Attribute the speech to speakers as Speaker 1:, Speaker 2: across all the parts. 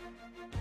Speaker 1: Música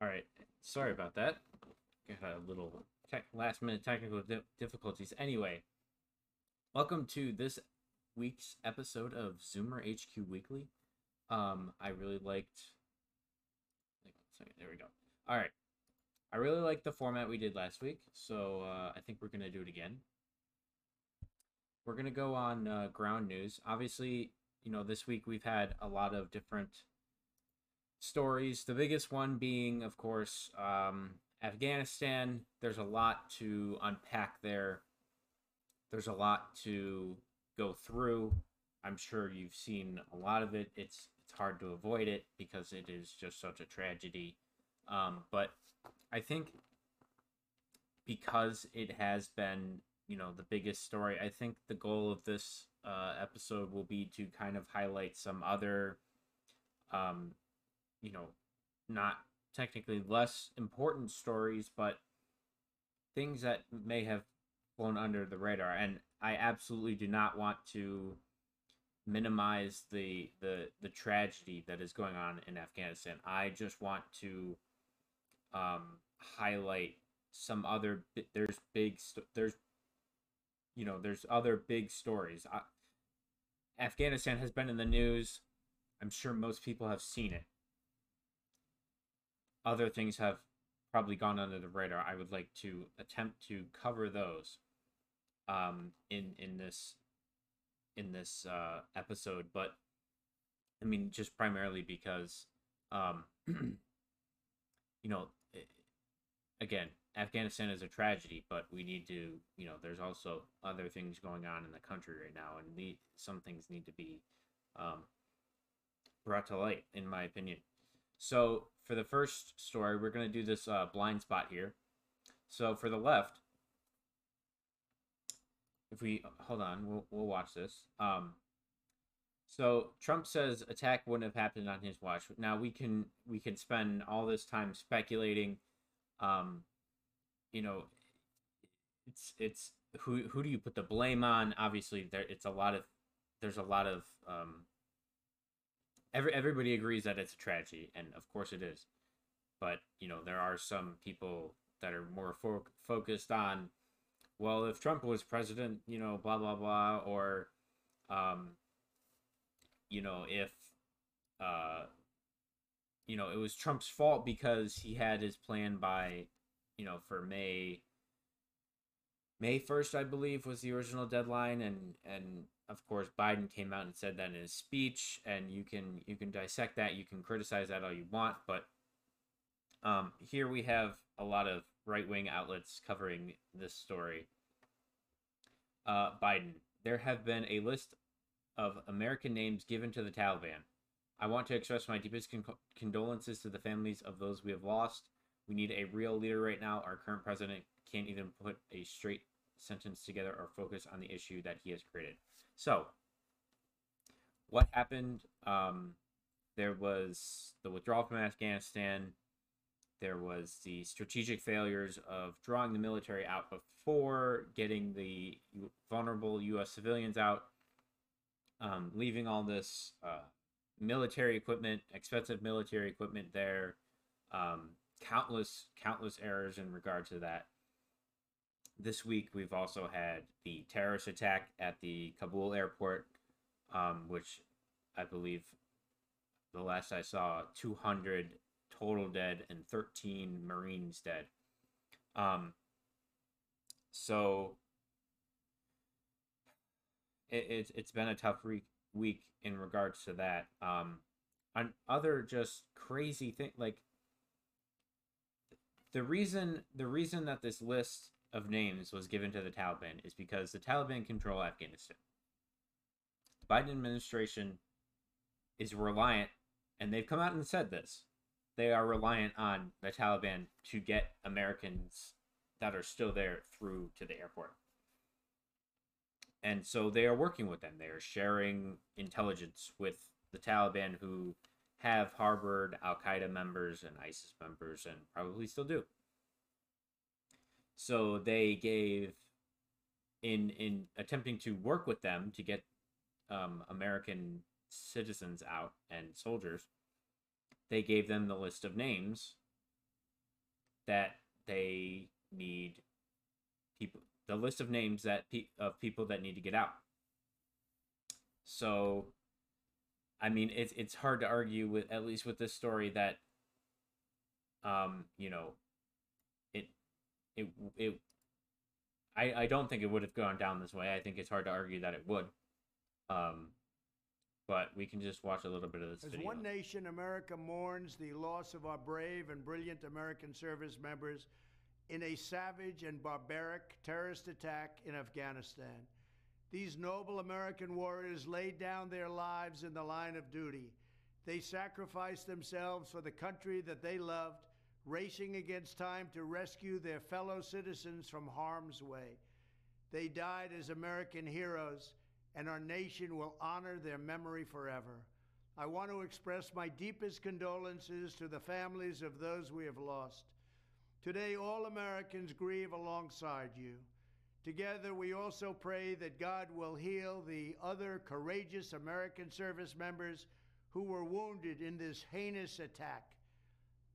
Speaker 1: All right, sorry about that. Got a little last minute technical di- difficulties. Anyway, welcome to this week's episode of Zoomer HQ Weekly. Um, I really liked. There we go. All right, I really liked the format we did last week, so uh, I think we're gonna do it again. We're gonna go on uh, ground news. Obviously, you know this week we've had a lot of different stories. The biggest one being, of course, um, Afghanistan. There's a lot to unpack there. There's a lot to go through. I'm sure you've seen a lot of it. It's it's hard to avoid it because it is just such a tragedy. Um, but I think because it has been, you know, the biggest story, I think the goal of this uh, episode will be to kind of highlight some other um, you know, not technically less important stories, but things that may have flown under the radar. And I absolutely do not want to minimize the the the tragedy that is going on in Afghanistan. I just want to um, highlight some other. There's big. There's you know there's other big stories. I, Afghanistan has been in the news. I'm sure most people have seen it other things have probably gone under the radar. I would like to attempt to cover those um, in in this in this uh, episode, but I mean just primarily because um, you know again Afghanistan is a tragedy, but we need to you know there's also other things going on in the country right now, and some things need to be um, brought to light, in my opinion. So for the first story, we're going to do this uh, blind spot here. So for the left, if we hold on, we'll we'll watch this. Um, so Trump says attack wouldn't have happened on his watch. Now we can we can spend all this time speculating. Um, you know, it's it's who who do you put the blame on? Obviously, there it's a lot of there's a lot of um, every everybody agrees that it's a tragedy, and of course it is. But you know, there are some people that are more fo- focused on, well, if Trump was president, you know, blah blah blah, or, um, you know, if, uh, you know, it was Trump's fault because he had his plan by, you know, for May. May first, I believe, was the original deadline, and and of course Biden came out and said that in his speech, and you can you can dissect that, you can criticize that all you want, but um, here we have a lot of right wing outlets covering this story. Uh, Biden, there have been a list of American names given to the Taliban. I want to express my deepest con- condolences to the families of those we have lost. We need a real leader right now. Our current president can't even put a straight sentence together or focus on the issue that he has created. So, what happened? Um, there was the withdrawal from Afghanistan. There was the strategic failures of drawing the military out before getting the vulnerable U.S. civilians out, um, leaving all this uh, military equipment, expensive military equipment there. Um, countless, countless errors in regard to that. This week, we've also had the terrorist attack at the Kabul airport, um, which I believe the last I saw, 200 total dead and 13 Marines dead. Um, so it, it, it's been a tough week, week in regards to that. Um, other just crazy thing like the reason the reason that this list of names was given to the Taliban is because the Taliban control Afghanistan. The Biden administration is reliant, and they've come out and said this they are reliant on the Taliban to get Americans that are still there through to the airport. And so they are working with them. They are sharing intelligence with the Taliban who have harbored Al Qaeda members and ISIS members and probably still do. So they gave in in attempting to work with them to get um, American citizens out and soldiers they gave them the list of names that they need people the list of names that pe- of people that need to get out. So i mean it's it's hard to argue with at least with this story that um you know it it i i don't think it would have gone down this way i think it's hard to argue that it would um but we can just watch a little bit of this
Speaker 2: As
Speaker 1: video.
Speaker 2: one nation, America mourns the loss of our brave and brilliant American service members in a savage and barbaric terrorist attack in Afghanistan. These noble American warriors laid down their lives in the line of duty. They sacrificed themselves for the country that they loved, racing against time to rescue their fellow citizens from harm's way. They died as American heroes and our nation will honor their memory forever. I want to express my deepest condolences to the families of those we have lost. Today, all Americans grieve alongside you. Together, we also pray that God will heal the other courageous American service members who were wounded in this heinous attack.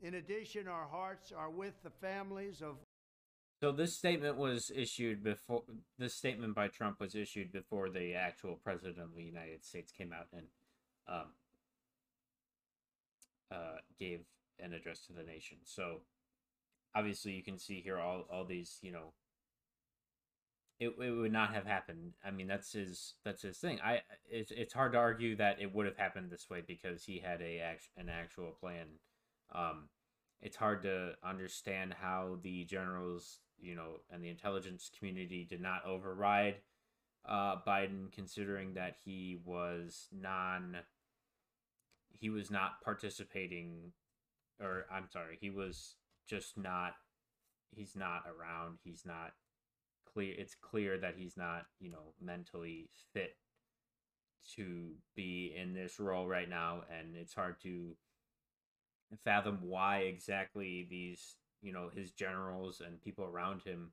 Speaker 2: In addition, our hearts are with the families of
Speaker 1: so this statement was issued before this statement by Trump was issued before the actual president of the United States came out and um, uh, gave an address to the nation. So obviously you can see here all all these you know it, it would not have happened. I mean that's his that's his thing. I it's it's hard to argue that it would have happened this way because he had a an actual plan. Um, it's hard to understand how the generals you know, and the intelligence community did not override uh, Biden, considering that he was non, he was not participating, or I'm sorry, he was just not, he's not around. He's not clear. It's clear that he's not, you know, mentally fit to be in this role right now, and it's hard to fathom why exactly these you know his generals and people around him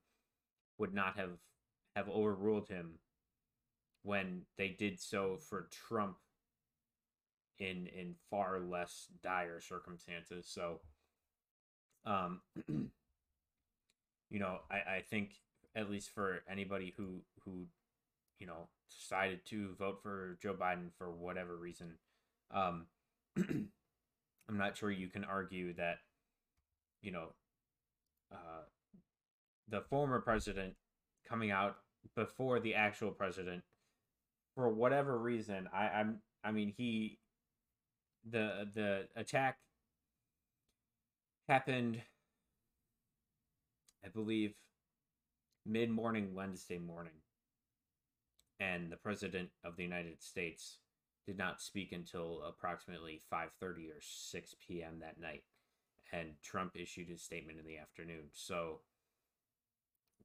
Speaker 1: would not have have overruled him when they did so for Trump in in far less dire circumstances. So, um, you know, I I think at least for anybody who who you know decided to vote for Joe Biden for whatever reason, um, I'm not sure you can argue that you know uh, the former president coming out before the actual president for whatever reason i i'm i mean he the the attack happened i believe mid-morning wednesday morning and the president of the united states did not speak until approximately 5:30 or 6 p.m. that night and Trump issued his statement in the afternoon. So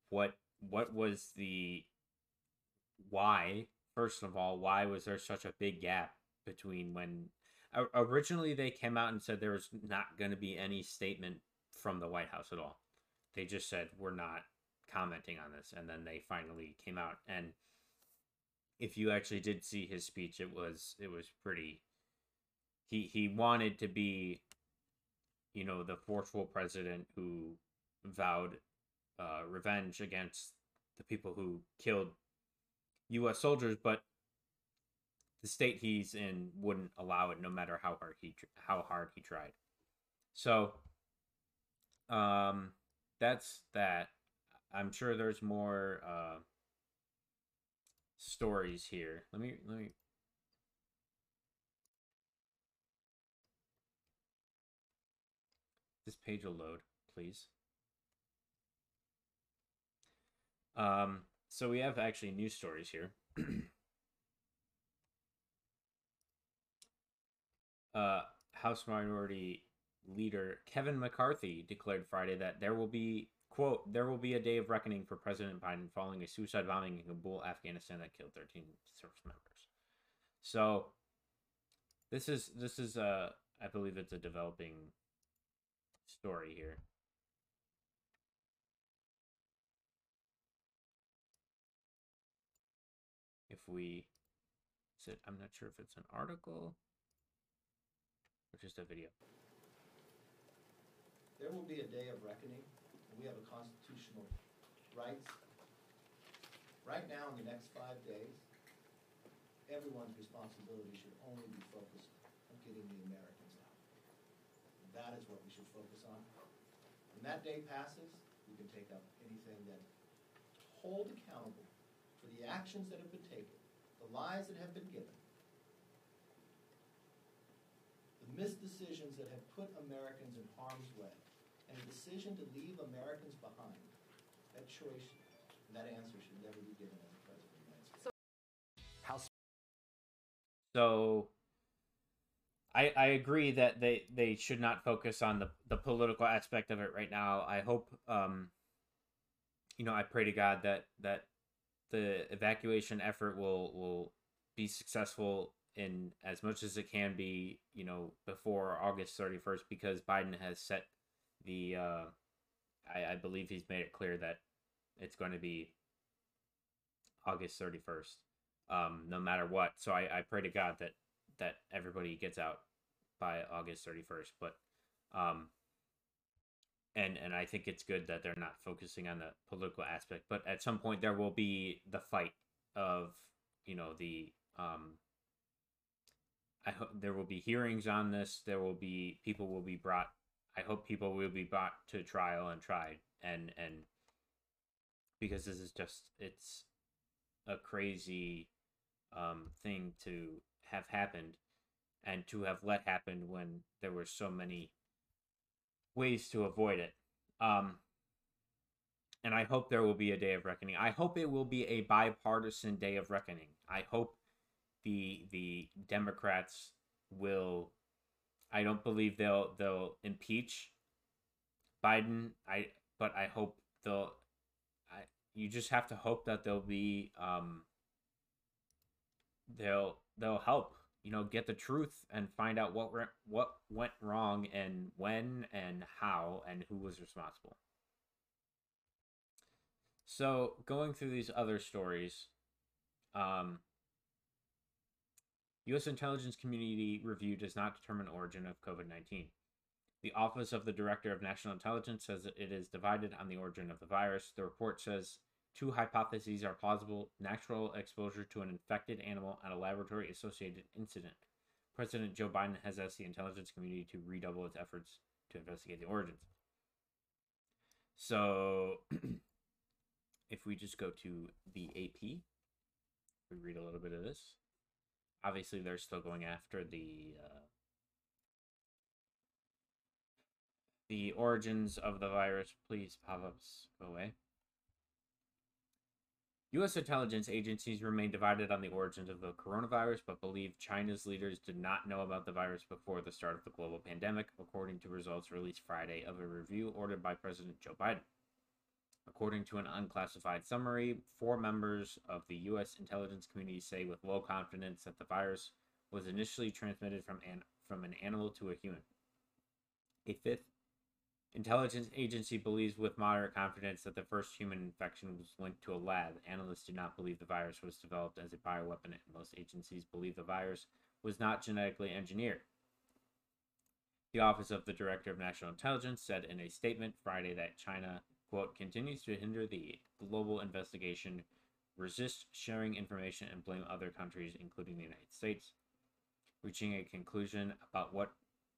Speaker 1: what what was the why first of all why was there such a big gap between when originally they came out and said there was not going to be any statement from the White House at all. They just said we're not commenting on this and then they finally came out and if you actually did see his speech it was it was pretty he he wanted to be you know, the forceful president who vowed uh, revenge against the people who killed U.S. soldiers, but the state he's in wouldn't allow it, no matter how hard he how hard he tried. So, um, that's that. I'm sure there's more uh, stories here. Let me let me This page will load, please. Um, so we have actually news stories here. uh, House Minority Leader Kevin McCarthy declared Friday that there will be quote there will be a day of reckoning for President Biden following a suicide bombing in Kabul, Afghanistan that killed 13 service members. So this is this is a I believe it's a developing story here. If we sit, I'm not sure if it's an article or just a video.
Speaker 3: There will be a day of reckoning, and we have a constitutional rights. Right now, in the next five days, everyone's responsibility should only be focused on getting the Americans out. That is what we should focus on. When that day passes, we can take up anything that hold accountable for the actions that have been taken, the lies that have been given, the missed decisions that have put Americans in harm's way, and decision to leave Americans behind. That choice, that answer should never be given as a president of the United States.
Speaker 1: House. So I, I agree that they, they should not focus on the, the political aspect of it right now. I hope, um, you know, I pray to God that that the evacuation effort will will be successful in as much as it can be, you know, before August thirty first, because Biden has set the, uh, I, I believe he's made it clear that it's going to be August thirty first, um, no matter what. So I, I pray to God that that everybody gets out by August 31st. But um and and I think it's good that they're not focusing on the political aspect, but at some point there will be the fight of, you know, the um I hope there will be hearings on this. There will be people will be brought I hope people will be brought to trial and tried and and because this is just it's a crazy um thing to have happened and to have let happen when there were so many ways to avoid it. Um, and I hope there will be a day of reckoning. I hope it will be a bipartisan day of reckoning. I hope the the Democrats will. I don't believe they'll they'll impeach Biden. I but I hope they'll. I you just have to hope that they'll be um. They'll they'll help you know get the truth and find out what re- what went wrong and when and how and who was responsible so going through these other stories um U.S. intelligence community review does not determine origin of COVID 19. The Office of the Director of National Intelligence says that it is divided on the origin of the virus. The report says two hypotheses are plausible natural exposure to an infected animal and a laboratory associated incident. President Joe Biden has asked the intelligence community to redouble its efforts to investigate the origins. So, if we just go to the AP, we read a little bit of this. Obviously, they're still going after the uh, the origins of the virus. Please, pop-ups, go away. U.S. intelligence agencies remain divided on the origins of the coronavirus, but believe China's leaders did not know about the virus before the start of the global pandemic, according to results released Friday of a review ordered by President Joe Biden. According to an unclassified summary, four members of the U.S. intelligence community say with low confidence that the virus was initially transmitted from an, from an animal to a human. A fifth Intelligence agency believes with moderate confidence that the first human infection was linked to a lab. Analysts do not believe the virus was developed as a bioweapon, and most agencies believe the virus was not genetically engineered. The Office of the Director of National Intelligence said in a statement Friday that China, quote, continues to hinder the global investigation, resist sharing information, and blame other countries, including the United States. Reaching a conclusion about what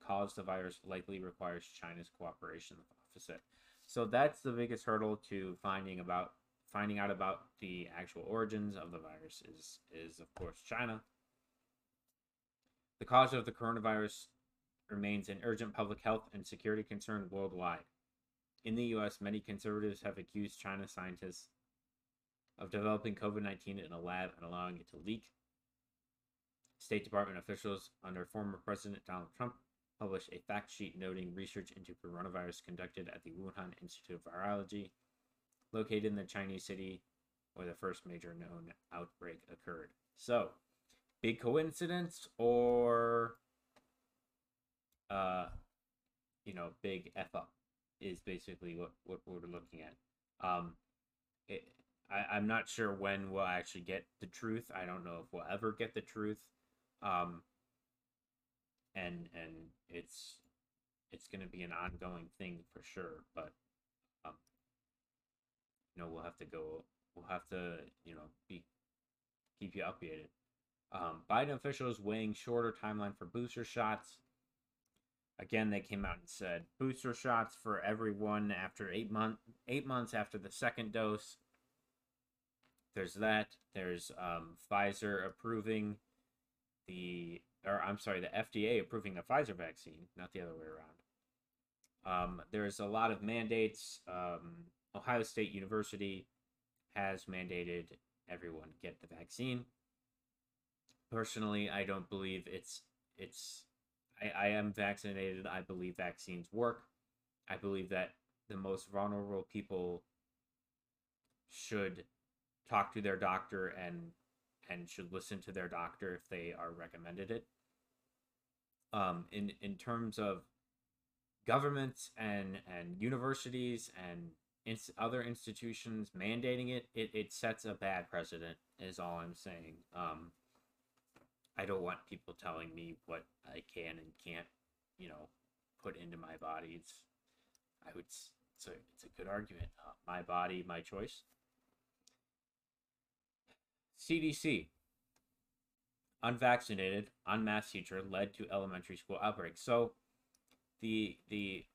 Speaker 1: caused the virus likely requires China's cooperation, the office. So that's the biggest hurdle to finding about finding out about the actual origins of the virus is is of course China. The cause of the coronavirus remains an urgent public health and security concern worldwide. In the US, many conservatives have accused China scientists of developing COVID 19 in a lab and allowing it to leak. State Department officials under former President Donald Trump published a fact sheet noting research into coronavirus conducted at the Wuhan Institute of Virology, located in the Chinese city where the first major known outbreak occurred. So, big coincidence or uh you know, big F up is basically what, what we're looking at. Um it, I, I'm not sure when we'll actually get the truth. I don't know if we'll ever get the truth. Um and and it's it's going to be an ongoing thing for sure but um you know we'll have to go we'll have to you know be keep you updated um biden officials weighing shorter timeline for booster shots again they came out and said booster shots for everyone after eight month eight months after the second dose there's that there's um pfizer approving the or I'm sorry, the FDA approving the Pfizer vaccine, not the other way around. Um, there's a lot of mandates. Um, Ohio State University has mandated everyone get the vaccine. Personally, I don't believe it's it's. I, I am vaccinated. I believe vaccines work. I believe that the most vulnerable people should talk to their doctor and and should listen to their doctor if they are recommended it. Um, in in terms of governments and and universities and ins- other institutions mandating it, it, it sets a bad precedent. Is all I'm saying. Um, I don't want people telling me what I can and can't, you know, put into my body. It's, I would, it's a, it's a good argument. Uh, my body, my choice. CDC. Unvaccinated, unmasked teacher led to elementary school outbreak. So the the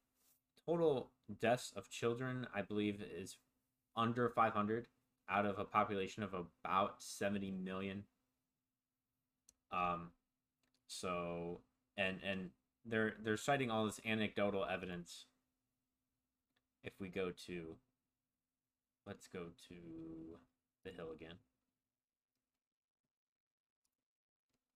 Speaker 1: total deaths of children, I believe, is under 500 out of a population of about 70 million. Um, so and and they're they're citing all this anecdotal evidence. If we go to, let's go to the hill again.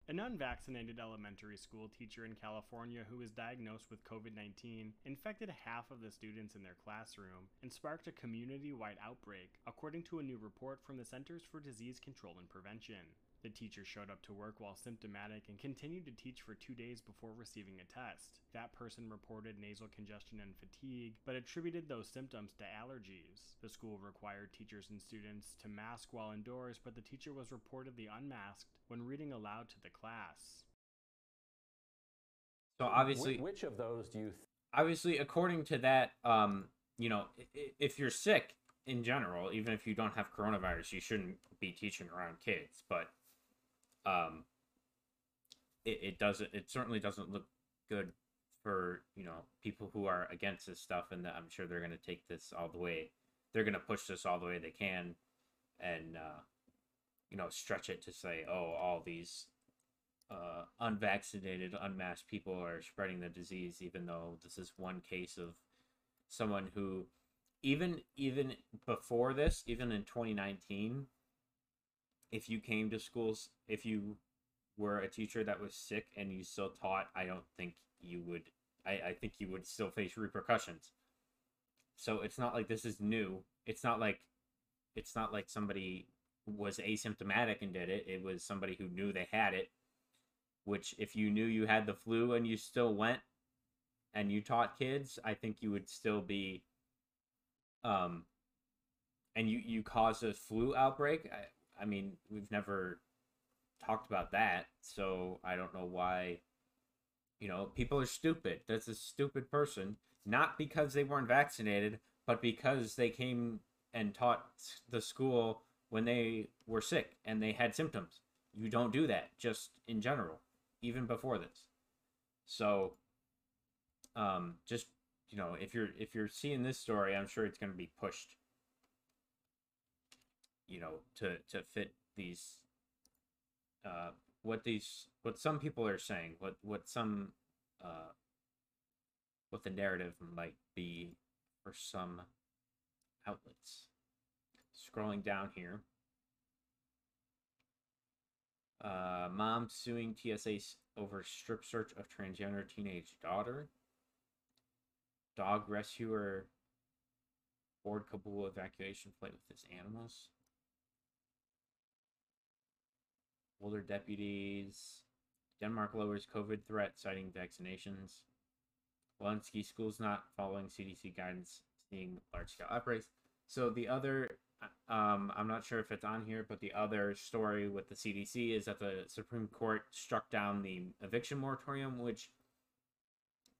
Speaker 4: An unvaccinated elementary school teacher in California who was diagnosed with COVID 19 infected half of the students in their classroom and sparked a community wide outbreak, according to a new report from the Centers for Disease Control and Prevention. The teacher showed up to work while symptomatic and continued to teach for two days before receiving a test. That person reported nasal congestion and fatigue, but attributed those symptoms to allergies. The school required teachers and students to mask while indoors, but the teacher was reportedly unmasked when reading aloud to the class.
Speaker 1: So obviously,
Speaker 5: which of those do you? Th-
Speaker 1: obviously, according to that, um, you know, i- i- if you're sick in general, even if you don't have coronavirus, you shouldn't be teaching around kids. But, um, it, it doesn't. It certainly doesn't look good for you know people who are against this stuff, and I'm sure they're going to take this all the way. They're going to push this all the way they can, and uh, you know, stretch it to say, oh, all these uh, unvaccinated, unmasked people are spreading the disease, even though this is one case of someone who, even even before this, even in 2019, if you came to schools, if you were a teacher that was sick and you still taught, I don't think you would. I, I think you would still face repercussions. So it's not like this is new. It's not like it's not like somebody was asymptomatic and did it. It was somebody who knew they had it which if you knew you had the flu and you still went and you taught kids, I think you would still be um and you you caused a flu outbreak. I, I mean, we've never talked about that, so I don't know why you know, people are stupid. That's a stupid person, not because they weren't vaccinated, but because they came and taught the school when they were sick and they had symptoms. You don't do that just in general even before this. So um just you know, if you're if you're seeing this story, I'm sure it's going to be pushed you know to to fit these uh what these what some people are saying, what what some uh what the narrative might be for some outlets. Scrolling down here. Uh, mom suing TSA over strip search of transgender teenage daughter. Dog rescuer board Kabul evacuation flight with his animals. Older deputies. Denmark lowers COVID threat, citing vaccinations. Walensky schools not following CDC guidance, seeing large scale outbreaks. So the other um, I'm not sure if it's on here, but the other story with the CDC is that the Supreme Court struck down the eviction moratorium, which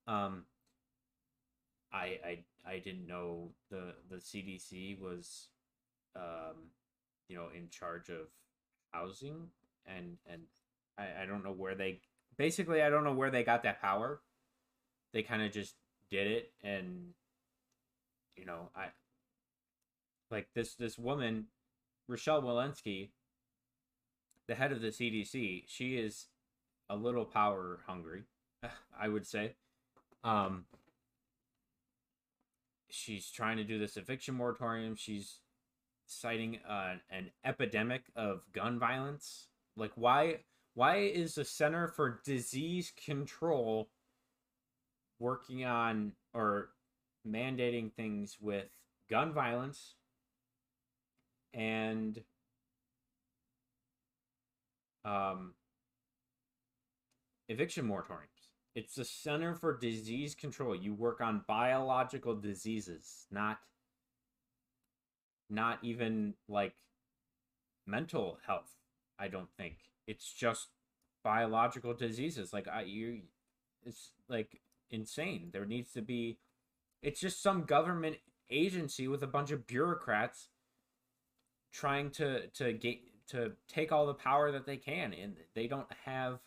Speaker 1: um, I I I didn't know the the CDC was um, you know in charge of housing and and I, I don't know where they basically I don't know where they got that power. They kind of just did it and you know I like this this woman rochelle walensky the head of the cdc she is a little power hungry i would say. Um she's trying to do this eviction moratorium. She's citing uh, an epidemic of gun violence like why why is the center for disease control working on or mandating things with gun violence and um, eviction moratoriums. It's the Center for Disease Control. You work on biological diseases, not not even like mental health. I don't think it's just biological diseases. Like I, you, it's like insane. There needs to be. It's just some government agency with a bunch of bureaucrats trying to to get to take all the power that they can and they don't have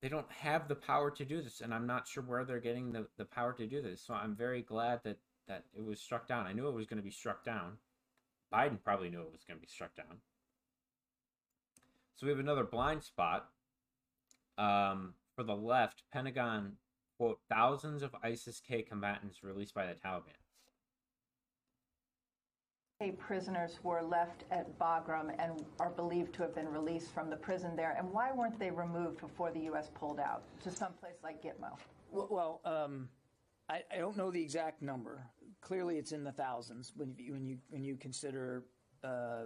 Speaker 1: they don't have the power to do this and i'm not sure where they're getting the, the power to do this so i'm very glad that that it was struck down i knew it was going to be struck down biden probably knew it was going to be struck down so we have another blind spot um, for the left pentagon quote thousands of isis-k combatants released by the taliban
Speaker 6: prisoners were left at Bagram and are believed to have been released from the prison there. And why weren't they removed before the U.S. pulled out to some place like Gitmo?
Speaker 7: Well, um, I, I, don't know the exact number. Clearly, it's in the thousands when you when you when you consider uh,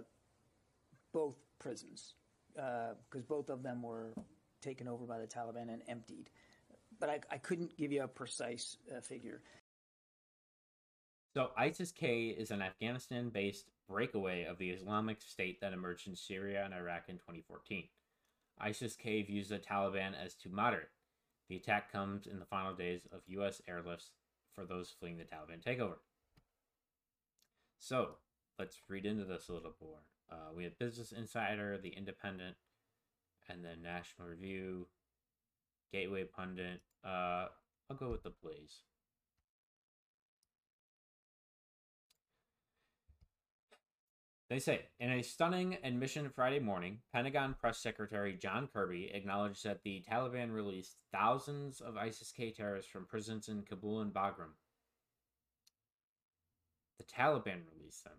Speaker 7: both prisons because both of them were taken over by the Taliban and emptied. But I, I couldn't give you a precise uh, figure.
Speaker 1: So ISIS K is an Afghanistan-based breakaway of the Islamic State that emerged in Syria and Iraq in 2014. ISIS K views the Taliban as too moderate. The attack comes in the final days of U.S. airlifts for those fleeing the Taliban takeover. So let's read into this a little more. Uh, we have Business Insider, The Independent, and then National Review, Gateway Pundit. Uh, I'll go with the Blaze. They say in a stunning admission Friday morning, Pentagon Press Secretary John Kirby acknowledged that the Taliban released thousands of ISIS K terrorists from prisons in Kabul and Bagram. The Taliban released them.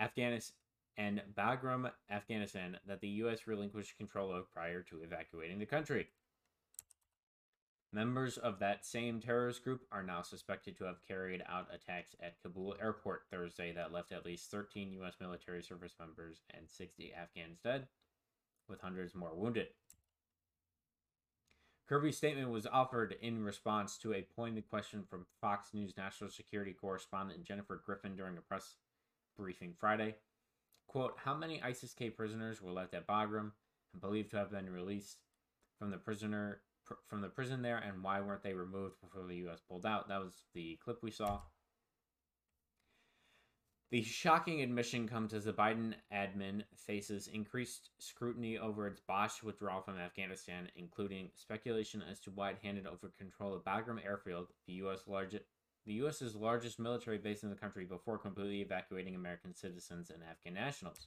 Speaker 1: Afghanistan and Bagram, Afghanistan, that the U.S. relinquished control of prior to evacuating the country. Members of that same terrorist group are now suspected to have carried out attacks at Kabul airport Thursday that left at least 13 U.S. military service members and 60 Afghans dead, with hundreds more wounded. Kirby's statement was offered in response to a pointed question from Fox News national security correspondent Jennifer Griffin during a press briefing Friday. Quote, How many ISIS K prisoners were left at Bagram and believed to have been released from the prisoner pr- from the prison there and why weren't they removed before the US pulled out? That was the clip we saw. The shocking admission comes as the Biden admin faces increased scrutiny over its botched withdrawal from Afghanistan, including speculation as to why it handed over control of Bagram Airfield, the U.S. largest the U.S.'s largest military base in the country, before completely evacuating American citizens and Afghan nationals.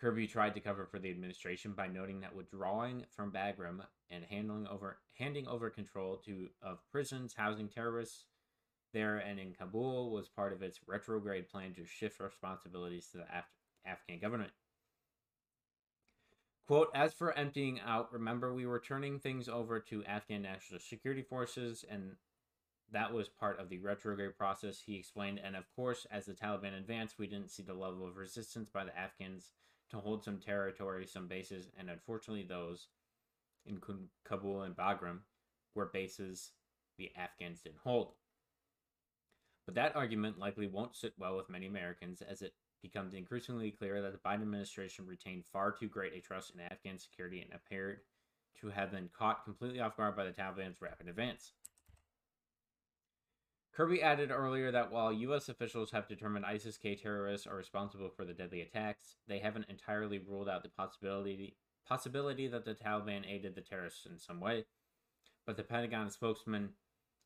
Speaker 1: Kirby tried to cover for the administration by noting that withdrawing from Bagram and handling over handing over control to of prisons housing terrorists there and in Kabul was part of its retrograde plan to shift responsibilities to the Af- Afghan government. Quote, as for emptying out, remember we were turning things over to Afghan National Security Forces, and that was part of the retrograde process, he explained. And of course, as the Taliban advanced, we didn't see the level of resistance by the Afghans to hold some territory, some bases, and unfortunately, those in Kabul and Bagram were bases the Afghans didn't hold. But that argument likely won't sit well with many Americans as it becomes increasingly clear that the Biden administration retained far too great a trust in Afghan security and appeared to have been caught completely off guard by the Taliban's rapid advance. Kirby added earlier that while U.S. officials have determined ISIS K terrorists are responsible for the deadly attacks, they haven't entirely ruled out the possibility possibility that the Taliban aided the terrorists in some way. But the Pentagon spokesman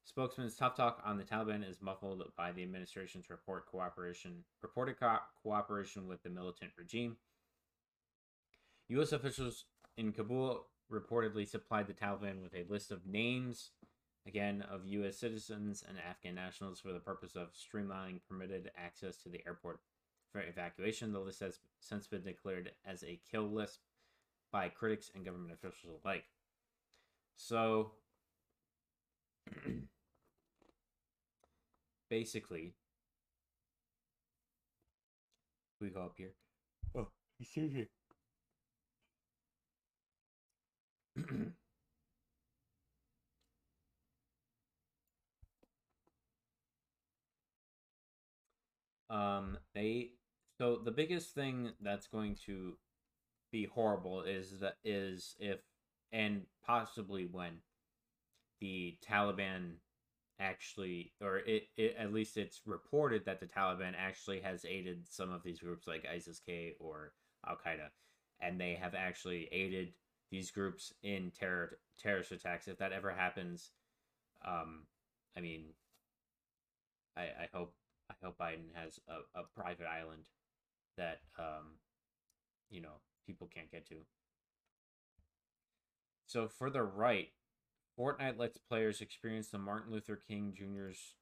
Speaker 1: spokesman's tough talk on the Taliban is muffled by the administration's report cooperation reported co- cooperation with the militant regime. U.S. officials in Kabul reportedly supplied the Taliban with a list of names again, of U.S. citizens and Afghan nationals for the purpose of streamlining permitted access to the airport for evacuation. The list has since been declared as a kill list by critics and government officials alike. So, basically, we go up here. Oh, you see um they so the biggest thing that's going to be horrible is that is if and possibly when the Taliban actually or it, it at least it's reported that the Taliban actually has aided some of these groups like ISIS K or Al Qaeda and they have actually aided these groups in terror terrorist attacks. If that ever happens um I mean I I hope I hope Biden has a, a private island that um, you know people can't get to. So for the right, Fortnite lets players experience the Martin Luther King Jr.'s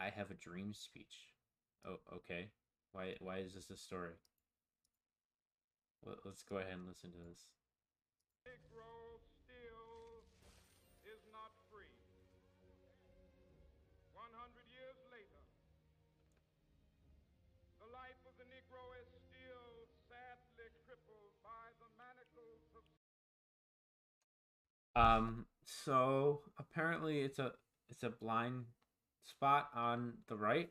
Speaker 1: "I Have a Dream" speech. Oh, okay. Why? Why is this a story? Let's go ahead and listen to this. Um, so apparently it's a it's a blind spot on the right.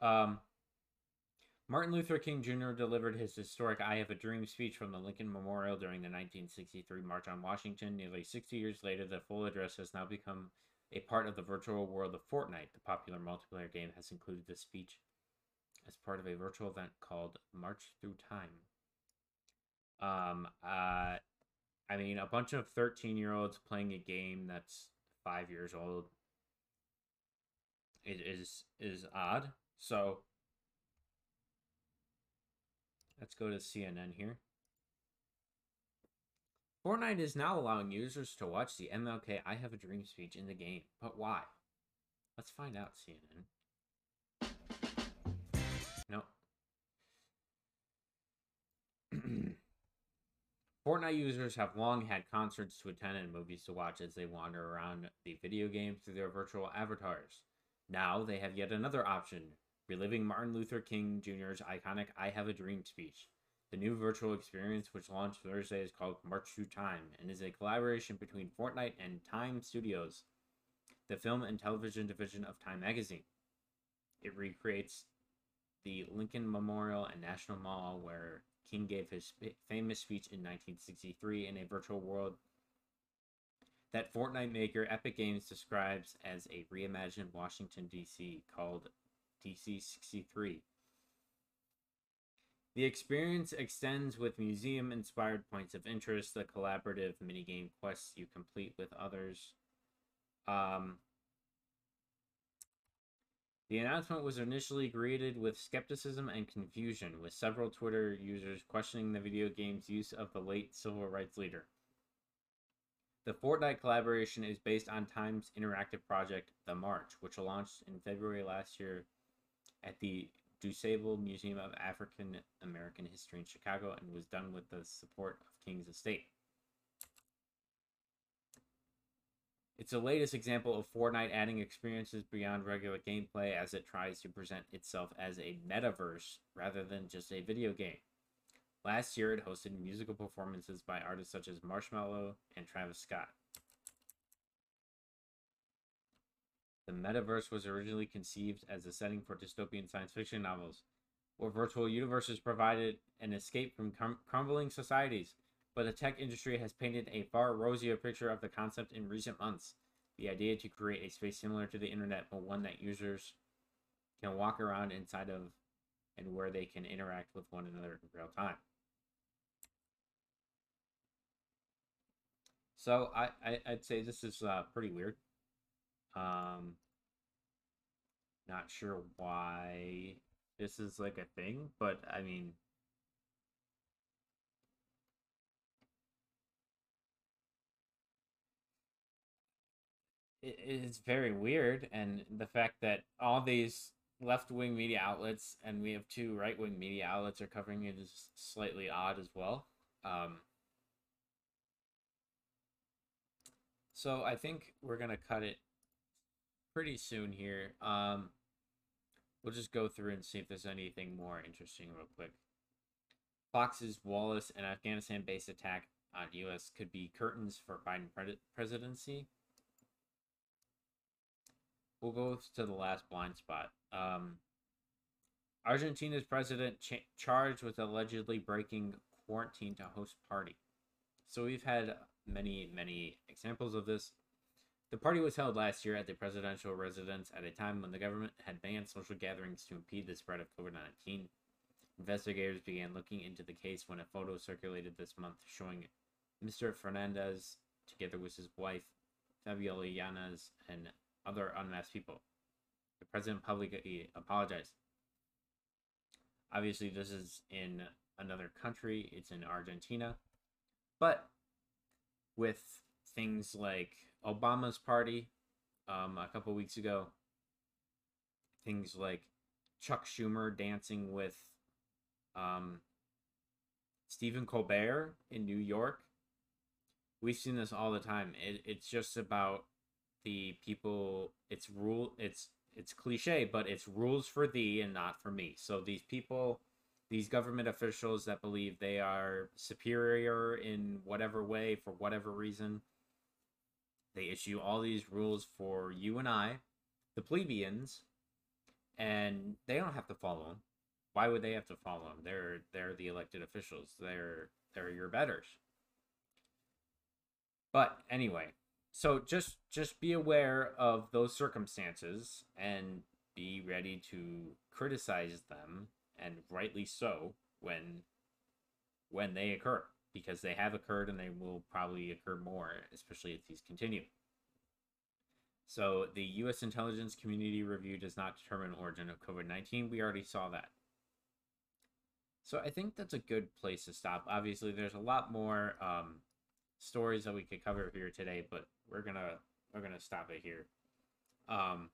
Speaker 1: Um, Martin Luther King Jr. delivered his historic I Have a Dream speech from the Lincoln Memorial during the 1963 March on Washington. Nearly 60 years later, the full address has now become a part of the virtual world of Fortnite. The popular multiplayer game has included this speech as part of a virtual event called March Through Time. Um, uh, I mean, a bunch of 13 year olds playing a game that's five years old it is is odd. So let's go to CNN here. Fortnite is now allowing users to watch the MLK I Have a Dream speech in the game. But why? Let's find out, CNN. Fortnite users have long had concerts to attend and movies to watch as they wander around the video game through their virtual avatars. Now they have yet another option reliving Martin Luther King Jr.'s iconic I Have a Dream speech. The new virtual experience, which launched Thursday, is called March Through Time and is a collaboration between Fortnite and Time Studios, the film and television division of Time Magazine. It recreates the Lincoln Memorial and National Mall where King gave his famous speech in 1963 in a virtual world that Fortnite maker Epic Games describes as a reimagined Washington, D.C. called DC 63. The experience extends with museum inspired points of interest, the collaborative minigame quests you complete with others. Um, the announcement was initially greeted with skepticism and confusion, with several Twitter users questioning the video game's use of the late civil rights leader. The Fortnite collaboration is based on Time's interactive project, The March, which launched in February last year at the DuSable Museum of African American History in Chicago and was done with the support of King's estate. It's the latest example of Fortnite adding experiences beyond regular gameplay as it tries to present itself as a metaverse rather than just a video game. Last year, it hosted musical performances by artists such as Marshmello and Travis Scott. The metaverse was originally conceived as a setting for dystopian science fiction novels, where virtual universes provided an escape from crum- crumbling societies. But the tech industry has painted a far rosier picture of the concept in recent months. The idea to create a space similar to the internet, but one that users can walk around inside of and where they can interact with one another in real time. So I, I I'd say this is uh, pretty weird. Um, not sure why this is like a thing, but I mean, it's very weird, and the fact that all these left-wing media outlets and we have two right-wing media outlets are covering it is slightly odd as well. Um, so I think we're gonna cut it pretty soon here. Um, we'll just go through and see if there's anything more interesting real quick. Fox's Wallace and Afghanistan-based attack on U.S. could be curtains for Biden pre- presidency. We'll go to the last blind spot. Um, Argentina's president ch- charged with allegedly breaking quarantine to host party. So we've had many, many examples of this. The party was held last year at the presidential residence at a time when the government had banned social gatherings to impede the spread of COVID 19. Investigators began looking into the case when a photo circulated this month showing Mr. Fernandez, together with his wife, Fabiola Yanez, and other unmasked people. The president publicly apologized. Obviously, this is in another country, it's in Argentina. But with things like Obama's party um, a couple weeks ago, things like Chuck Schumer dancing with um, Stephen Colbert in New York. We've seen this all the time. It, it's just about the people. It's rule. It's it's cliche, but it's rules for thee and not for me. So these people, these government officials that believe they are superior in whatever way for whatever reason they issue all these rules for you and I, the plebeians, and they don't have to follow them. Why would they have to follow them? They're they're the elected officials. They're they're your betters. But anyway, so just just be aware of those circumstances and be ready to criticize them and rightly so when when they occur because they have occurred and they will probably occur more especially if these continue. So the us intelligence community review does not determine origin of covid-19 we already saw that. So i think that's a good place to stop. Obviously there's a lot more um, stories that we could cover here today but we're gonna we're gonna stop it here um,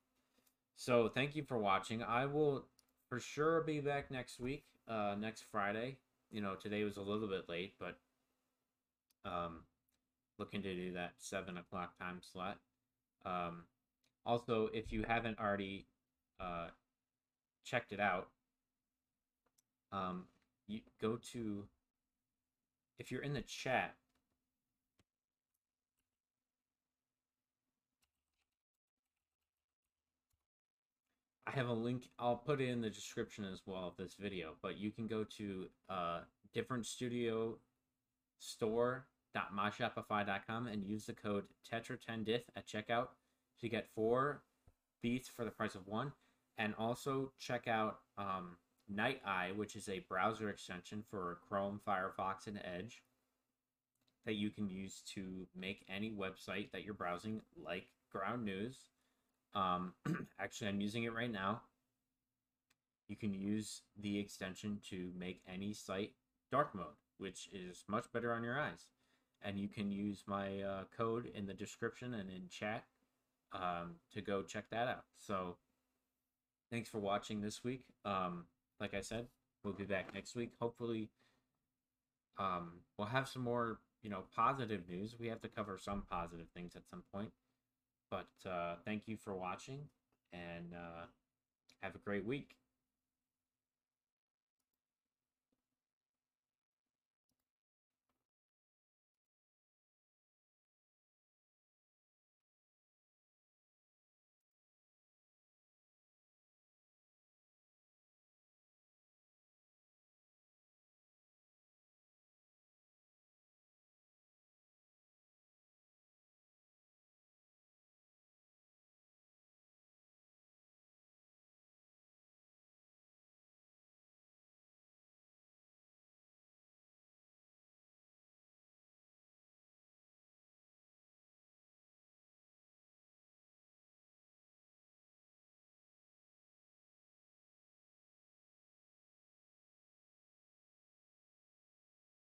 Speaker 1: so thank you for watching i will for sure be back next week, uh, next Friday. You know, today was a little bit late, but um, looking to do that seven o'clock time slot. Um, also, if you haven't already uh, checked it out, um, you go to if you're in the chat. Have a link. I'll put it in the description as well of this video. But you can go to uh, different studio store.myshopify.com and use the code tetra10diff at checkout to get four beats for the price of one. And also check out um, Night Eye, which is a browser extension for Chrome, Firefox, and Edge that you can use to make any website that you're browsing, like Ground News. Um, actually, I'm using it right now. You can use the extension to make any site dark mode, which is much better on your eyes. And you can use my uh, code in the description and in chat um, to go check that out. So, thanks for watching this week. Um, like I said, we'll be back next week. Hopefully, um, we'll have some more, you know, positive news. We have to cover some positive things at some point. But uh, thank you for watching and uh, have a great week.